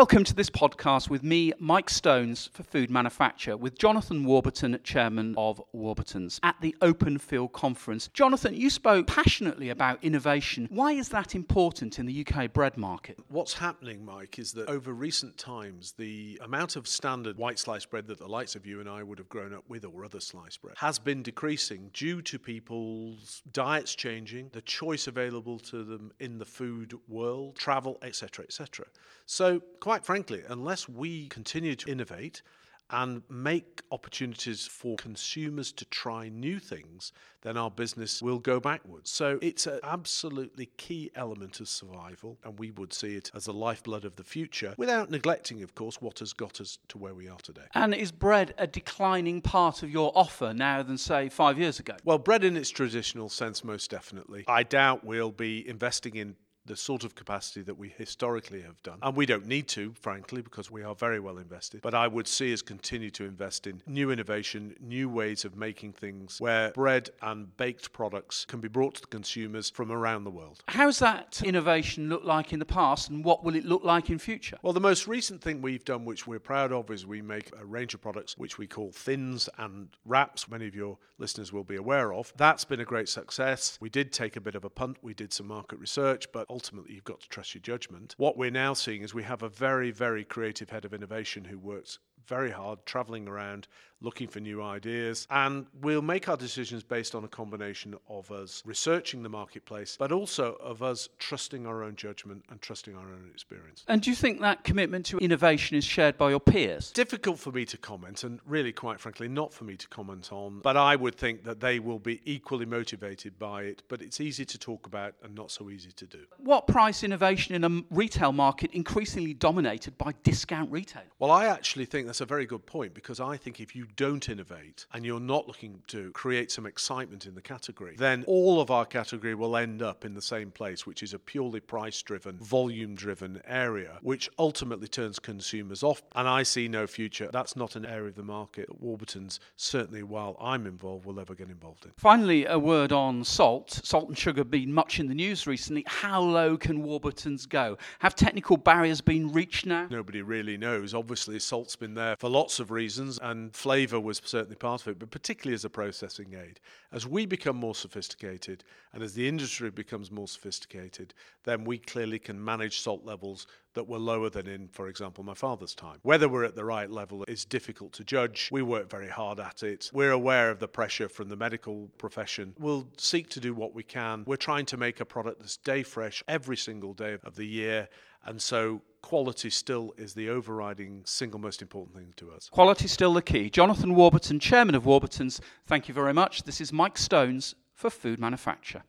Welcome to this podcast with me, Mike Stones, for Food Manufacture, with Jonathan Warburton, Chairman of Warburtons, at the Open Field Conference. Jonathan, you spoke passionately about innovation. Why is that important in the UK bread market? What's happening, Mike, is that over recent times, the amount of standard white sliced bread that the likes of you and I would have grown up with, or other sliced bread, has been decreasing due to people's diets changing, the choice available to them in the food world, travel, etc., etc. So, quite frankly, unless we continue to innovate and make opportunities for consumers to try new things, then our business will go backwards. So it's an absolutely key element of survival, and we would see it as the lifeblood of the future without neglecting, of course, what has got us to where we are today. And is bread a declining part of your offer now than, say, five years ago? Well, bread in its traditional sense, most definitely. I doubt we'll be investing in the sort of capacity that we historically have done. And we don't need to, frankly, because we are very well invested. But I would see us continue to invest in new innovation, new ways of making things where bread and baked products can be brought to the consumers from around the world. How's that innovation look like in the past and what will it look like in future? Well, the most recent thing we've done, which we're proud of, is we make a range of products which we call thins and wraps. Many of your listeners will be aware of. That's been a great success. We did take a bit of a punt. We did some market research, but ultimately you've got to trust your judgment. What we're now seeing is we have a very, very creative head of innovation who works very hard, traveling around, looking for new ideas. And we'll make our decisions based on a combination of us researching the marketplace, but also of us trusting our own judgment and trusting our own experience. And do you think that commitment to innovation is shared by your peers? Difficult for me to comment, and really, quite frankly, not for me to comment on. But I would think that they will be equally motivated by it, but it's easy to talk about and not so easy to do. What price innovation in a retail market increasingly dominated by discount retail? Well, I actually think that's a very good point because I think if you don't innovate and you're not looking to create some excitement in the category, then all of our category will end up in the same place, which is a purely price driven, volume driven area, which ultimately turns consumers off. And I see no future. That's not an area of the market that Warburton's, certainly while I'm involved, will ever get involved in. Finally, a word on salt. Salt and sugar have been much in the news recently. How low can Warburton's go? Have technical barriers been reached now? Nobody really knows. Obviously, salt's been there for lots of reasons, and flavour was certainly part of it, but particularly as a processing aid. As we become more sophisticated and as the industry becomes more sophisticated, then we clearly can manage salt levels that were lower than in, for example, my father's time. Whether we're at the right level is difficult to judge. We work very hard at it. We're aware of the pressure from the medical profession. We'll seek to do what we can. We're trying to make a product that's day fresh every single day of the year. And so quality still is the overriding single most important thing to us. Quality still the key. Jonathan Warburton, Chairman of Warburton's, thank you very much. This is Mike Stones for Food Manufacture.